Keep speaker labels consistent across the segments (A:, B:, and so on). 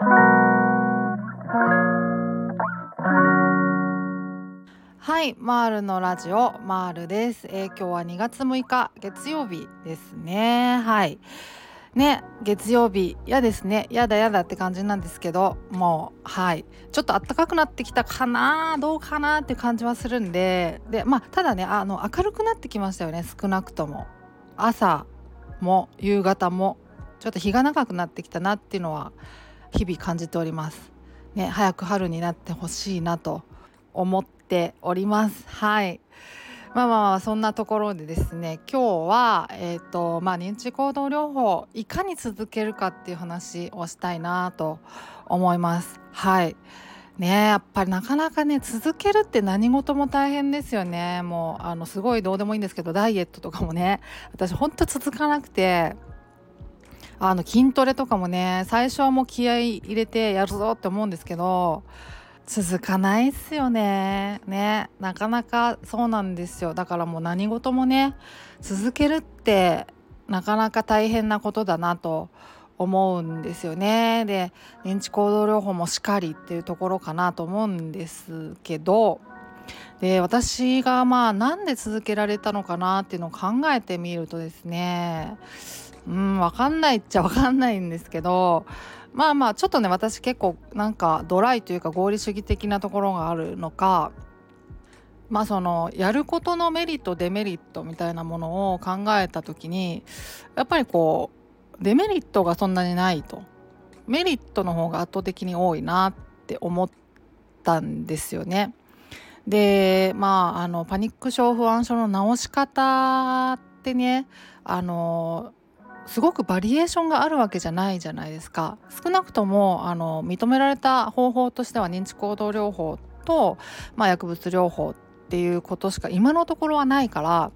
A: はい、マールのラジオマールです、えー、今日は2月6日月曜日ですね。はい。ね月曜日嫌ですね。やだやだって感じなんですけどもうはい。ちょっと暖かくなってきたかなどうかなって感じはするんででまあただねあの明るくなってきましたよね少なくとも。朝も夕方もちょっと日が長くなってきたなっていうのは日々感じております。ね早く春になってほしいなと思っております。はい。まあまあそんなところでですね今日は、えーとまあ、認知行動療法いかに続けるかっていう話をしたいなと思います。はい。ねやっぱりなかなかね続けるって何事も大変ですよね。もうあのすごいどうでもいいんですけどダイエットとかもね私ほんと続かなくて。あの筋トレとかもね最初はもう気合い入れてやるぞって思うんですけど続かないっすよね。ねなかなかそうなんですよ。だからもう何事もね続けるってなかなか大変なことだなと思うんですよね。で認知行動療法もしっかりっていうところかなと思うんですけどで私がまあなんで続けられたのかなっていうのを考えてみるとですねうん分かんないっちゃ分かんないんですけどまあまあちょっとね私結構なんかドライというか合理主義的なところがあるのかまあそのやることのメリットデメリットみたいなものを考えた時にやっぱりこうデメリットがそんなにないとメリットの方が圧倒的に多いなって思ったんですよね。でまああのパニック症不安症の治し方ってねあのすごくバリエーションがあるわけじゃないじゃないですか少なくともあの認められた方法としては認知行動療法と、まあ、薬物療法っていうことしか今のところはないから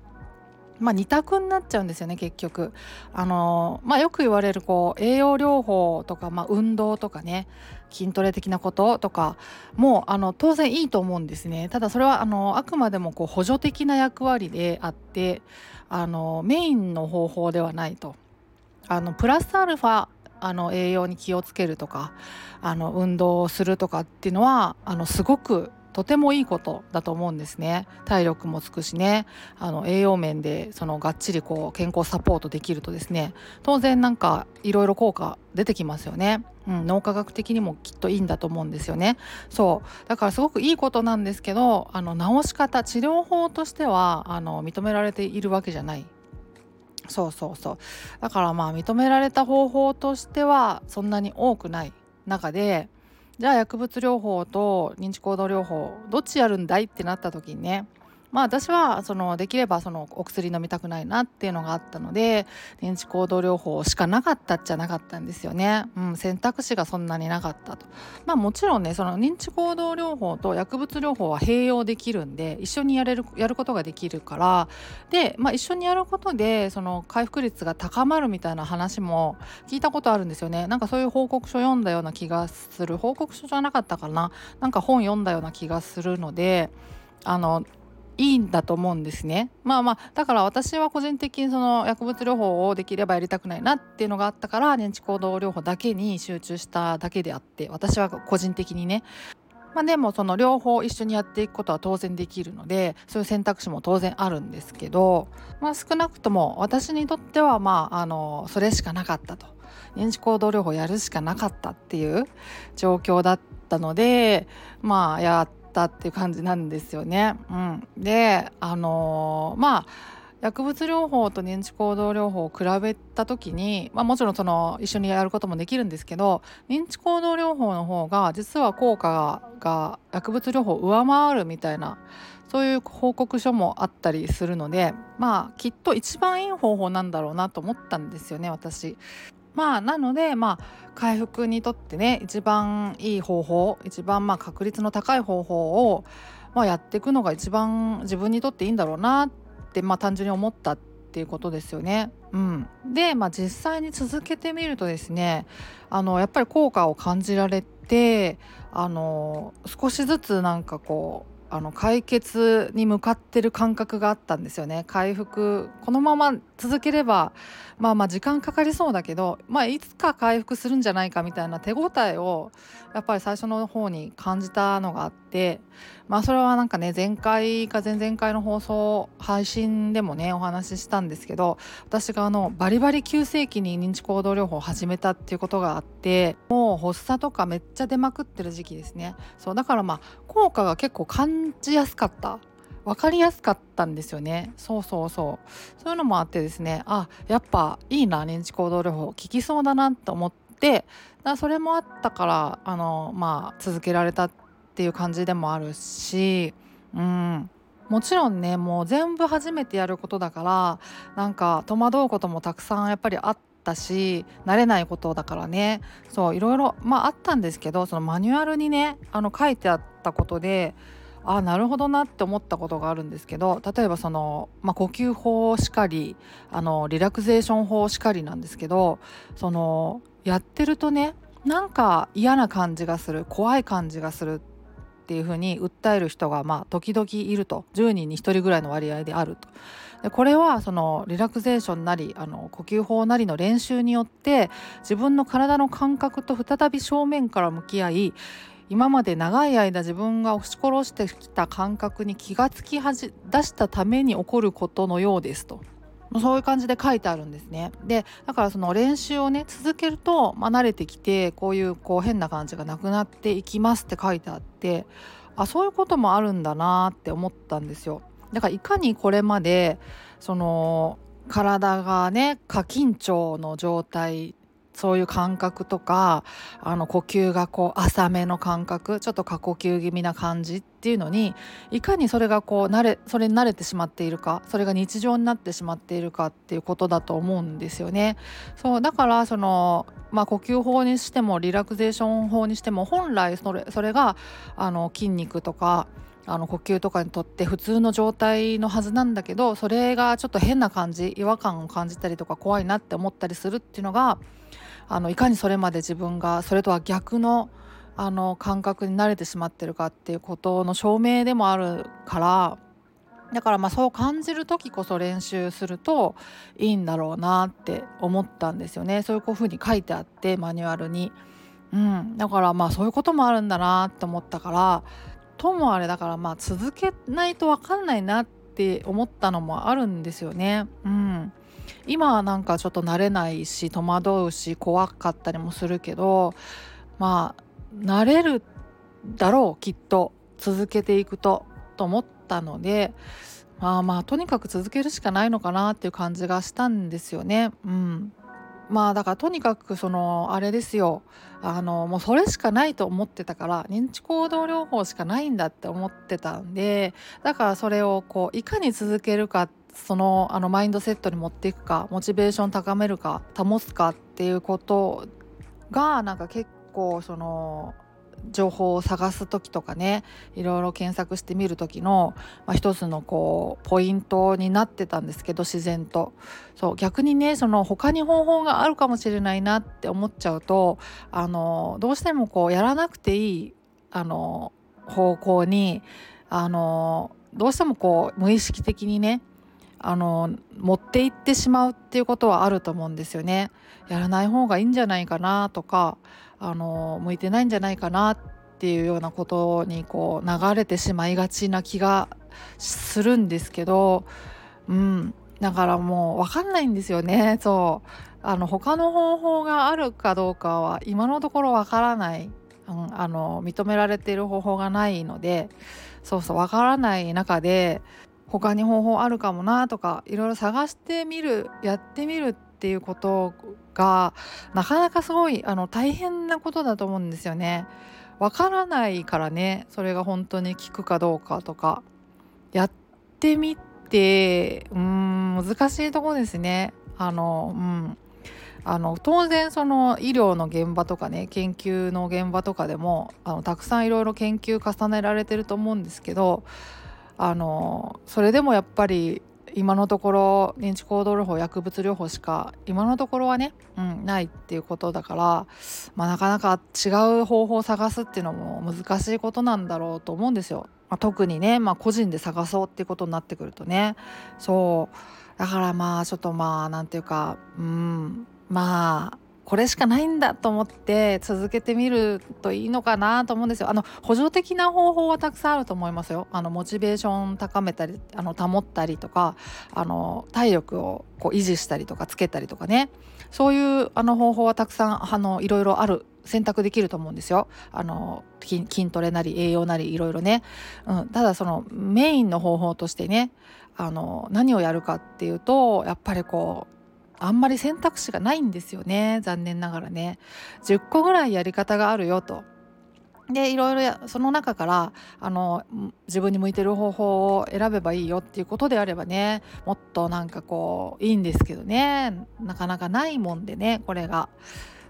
A: まあ、2択になっちゃうんですよね結局。あのまあ、よく言われるこう栄養療法とか、まあ、運動とかね筋トレ的なこととかもあの当然いいと思うんですね。ただそれはあのあくまでもこう補助的な役割であってあのメインの方法ではないと。あのプラスアルファあの栄養に気をつけるとかあの運動をするとかっていうのはあのすごくとてもいいことだと思うんですね。体力もつくしね。あの栄養面でそのがっちりこう健康サポートできるとですね。当然なんかいろいろ効果出てきますよね、うん、脳科学的にもきっといいんだと思うんですよね。そう。だからすごくいいことなんですけどあの治し方治療法としてはあの認められているわけじゃない。そうそうそう。だからまあ認められた方法としてはそんなに多くない中でじゃあ薬物療法と認知行動療法どっちやるんだいってなった時にねまあ私はそのできればそのお薬飲みたくないなっていうのがあったので認知行動療法しかなかったっちゃなかったんですよね、うん、選択肢がそんなになかったと。まあもちろんねその認知行動療法と薬物療法は併用できるんで一緒にやれるやることができるから。で、まあ、一緒にやることでその回復率が高まるみたいな話も聞いたことあるんですよね。なんかそういう報告書読んだような気がする。報告書じゃなかったかな。なんか本読んだような気がするのであのいいんだと思うんですね。まあまあだから私は個人的にその薬物療法をできればやりたくないなっていうのがあったから認知行動療法だけに集中しただけであって私は個人的にねまあ、でもその両方一緒にやっていくことは当然できるのでそういう選択肢も当然あるんですけど、まあ、少なくとも私にとってはまああのそれしかなかったと認知行動療法やるしかなかったっていう状況だったのでまあやってったっていう感じなんですよね。うん、であのー、まあ薬物療法と認知行動療法を比べた時に、まあ、もちろんその一緒にやることもできるんですけど認知行動療法の方が実は効果が薬物療法を上回るみたいなそういう報告書もあったりするのでまあきっと一番いい方法なんだろうなと思ったんですよね私。まあなのでまあ回復にとってね一番いい方法一番まあ確率の高い方法を、まあ、やっていくのが一番自分にとっていいんだろうなってまあ単純に思ったっていうことですよね。うん、で、まあ、実際に続けてみるとですねあのやっぱり効果を感じられてあの少しずつなんかこうあの解決に向かってる感覚があったんですよね回復このまま続ければまあまあ時間かかりそうだけど、まあ、いつか回復するんじゃないかみたいな手応えをやっぱり最初の方に感じたのがあってまあそれはなんかね前回か前々回の放送配信でもねお話ししたんですけど私があのバリバリ急性期に認知行動療法を始めたっていうことがあってもう発作とかめっちゃ出まくってる時期ですね。そうだからまあ効果が結構感じやすかった。分かりやすかったんですよね。そうそうそう。そういうのもあってですね。あやっぱいいな認知行動療法効きそうだなと思って。だそれもあったからあのまあ続けられたっていう感じでもあるし。うん。もちろんねもう全部初めてやることだからなんか戸惑うこともたくさんやっぱりあったし慣れないことだからね。そういろいろまああったんですけどそのマニュアルにねあの書いてあったことであなるほどなって思ったことがあるんですけど例えばその、まあ、呼吸法しかりあのリラクゼーション法しかりなんですけどそのやってるとねなんか嫌な感じがする怖い感じがするっていうふうに訴える人がまあ時々いると10人に1人ぐらいの割合であると。でこれはそのリラクゼーションなりあの呼吸法なりの練習によって自分の体の感覚と再び正面から向き合い今まで長い間自分が押し殺してきた感覚に気がつきはじ出したために起こることのようですと。そういう感じで書いてあるんですね。でだからその練習をね続けると、まあ、慣れてきてこういうこう変な感じがなくなっていきますって書いてあってあそういうこともあるんだなって思ったんですよ。だからいかにこれまでその体がね過緊張の状態そういう感覚とかあの呼吸がこう浅めの感覚ちょっと過呼吸気味な感じっていうのにいかにそれがこう慣れそれに慣れてしまっているかそれが日常になってしまっているかっていうことだと思うんですよね。そうだからそのまあ、呼吸法にしてもリラクゼーション法にしても本来それそれがあの筋肉とかあの呼吸とかにとって普通の状態のはずなんだけどそれがちょっと変な感じ違和感を感じたりとか怖いなって思ったりするっていうのがあのいかにそれまで自分がそれとは逆のあの感覚に慣れてしまってるかっていうことの証明でもあるからだからまあそう感じる時こそ練習するといいんだろうなって思ったんですよねそういうふうに書いてあってマニュアルに。うん、だからまあそういうこともあるんだなって思ったからともあれだからまあ続けないと分かんないなって思ったのもあるんですよね。うん、今はなんかちょっと慣れないし戸惑うし怖かったりもするけどまあ慣れるだろうきっと続けていくとと思ったのでまあまあとにかく続けるしかないのかなっていう感じがしたんですよね。うん、まあだからとにかくそのあれですよあのもうそれしかないと思ってたから認知行動療法しかないんだって思ってたんでだからそれをこういかに続けるかってそのあのマインドセットに持っていくかモチベーション高めるか保つかっていうことがなんか結構その情報を探す時とかねいろいろ検索してみる時の、まあ、一つのこうポイントになってたんですけど自然と。そう逆にねその他に方法があるかもしれないなって思っちゃうとあのどうしてもこうやらなくていいあの方向にあのどうしてもこう無意識的にねあの持っていってしまうっていうことはあると思うんですよね。やらない方がいいんじゃないかなとかあの向いてないんじゃないかなっていうようなことにこう流れてしまいがちな気がするんですけど、うん、だからもう分かんないんですよね。そう。あの他の方法があるかどうかは今のところ分からない、うん、あの認められている方法がないのでそうそう分からない中で他に方法あるかもなとかいろいろ探してみるやってみるっていうことがなかなかすごいあの大変なことだと思うんですよね。わからないからねそれが本当に効くかどうかとかやってみてうん難しいとこですね。あのうんあの当然その医療の現場とかね研究の現場とかでもあのたくさんいろいろ研究重ねられてると思うんですけどあのそれでもやっぱり今のところ認知行動療法薬物療法しか今のところはね、うん、ないっていうことだから、まあ、なかなか違う方法を探すっていうのも難しいことなんだろうと思うんですよ。まあ、特にね、まあ、個人で探そうっていうことになってくるとねそうだからまあちょっとまあなんていうかうんまあこれしかないんだと思って続けてみるといいのかなと思うんですよ。あの補助的な方法はたくさんあると思いますよ。あのモチベーション高めたりあの保ったりとかあの体力をこう維持したりとかつけたりとかねそういうあの方法はたくさんあのいろいろある選択できると思うんですよ。あの筋トレなり栄養なりいろいろね、うん、ただそのメインの方法としてねあの何をやるかっていうとやっぱりこうあんまり選択肢がないんですよね。残念ながらね。10個ぐらいやり方があるよと。でいろいろやその中からあの自分に向いてる方法を選べばいいよっていうことであればねもっとなんかこういいんですけどね。なかなかないもんでねこれが。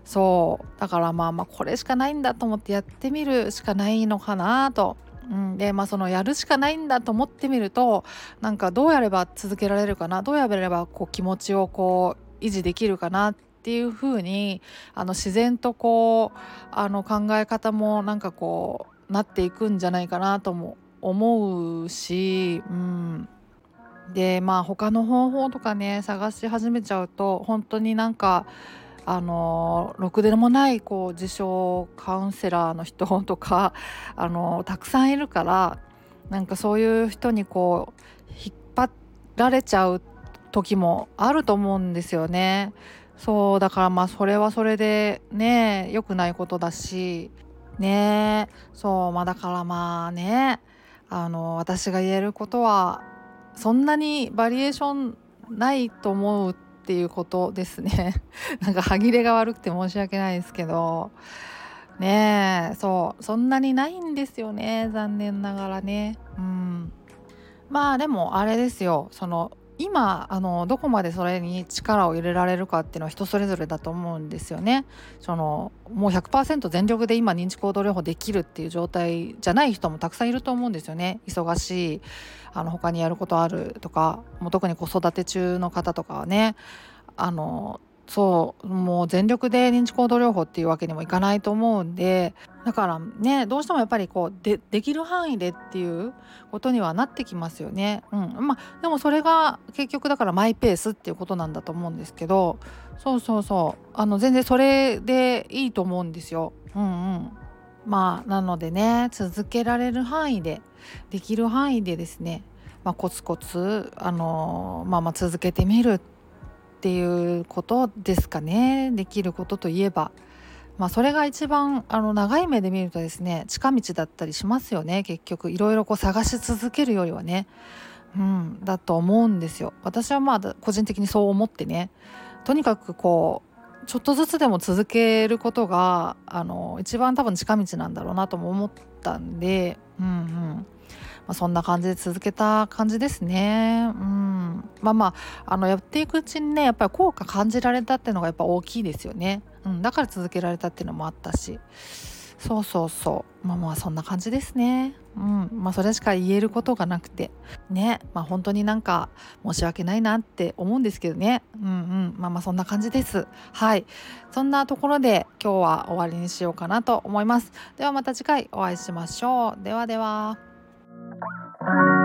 A: そう。だからまあまあこれしかないんだと思ってやってみるしかないのかなと。うん、でまあそのやるしかないんだと思ってみるとなんかどうやれば続けられるかなどうやればこう気持ちをこう維持できるかなっていうふうにあの自然とこうあの考え方もなんかこうなっていくんじゃないかなとも思うし、うん、でまあ他の方法とかね探し始めちゃうと本当になんかあのろくでもないこう自称カウンセラーの人とかあのたくさんいるからなんかそういう人にこう引っ張られちゃう時もあると思うんですよね。そうだからまあそれはそれでね良くないことだしねそうまあだからまあねあの私が言えることはそんなにバリエーションないと思うっていうことですね。なんか歯切れが悪くて申し訳ないですけど。ねえそうそんなにないんですよね残念ながらね。うん。まあでもあれですよ。その今あのどこまでそれに力を入れられるかっていうのは人それぞれだと思うんですよね。そのもう100%全力で今認知行動療法できるっていう状態じゃない人もたくさんいると思うんですよね。忙しいあの他にやることあるとかもう特に子育て中の方とかはねあのそうもう全力で認知行動療法っていうわけにもいかないと思うんでだからねどうしてもやっぱりこうでできる範囲でっていうことにはなってきますよね。うん、まあでもそれが結局だからマイペースっていうことなんだと思うんですけどそうそうそうあの全然それでいいと思うんですよ。うんうん、まあなのでね続けられる範囲でできる範囲でですね、まあ、コツコツあのまあまあ続けてみるっていうことですかね。できることといえば。まあ、それが一番あの長い目で見るとですね近道だったりしますよね。結局いろいろこう探し続けるよりはね、うん、だと思うんですよ。私はまあ個人的にそう思ってね。とにかくこうちょっとずつでも続けることがあの一番多分近道なんだろうなとも思ったんで、うんうん。まあ、そんな感じで続けた感じですね。うん、まあまああのやっていくうちにねやっぱり効果感じられたっていうのがやっぱ大きいですよね。うん、だから続けられたっていうのもあったし。そうそうそう。まあまあそんな感じですね。うん。まあそれしか言えることがなくて。ね。まあ本当になんか申し訳ないなって思うんですけどね。うんうん。まあまあそんな感じです。はい。そんなところで今日は終わりにしようかなと思います。ではまた次回お会いしましょう。ではでは。thank you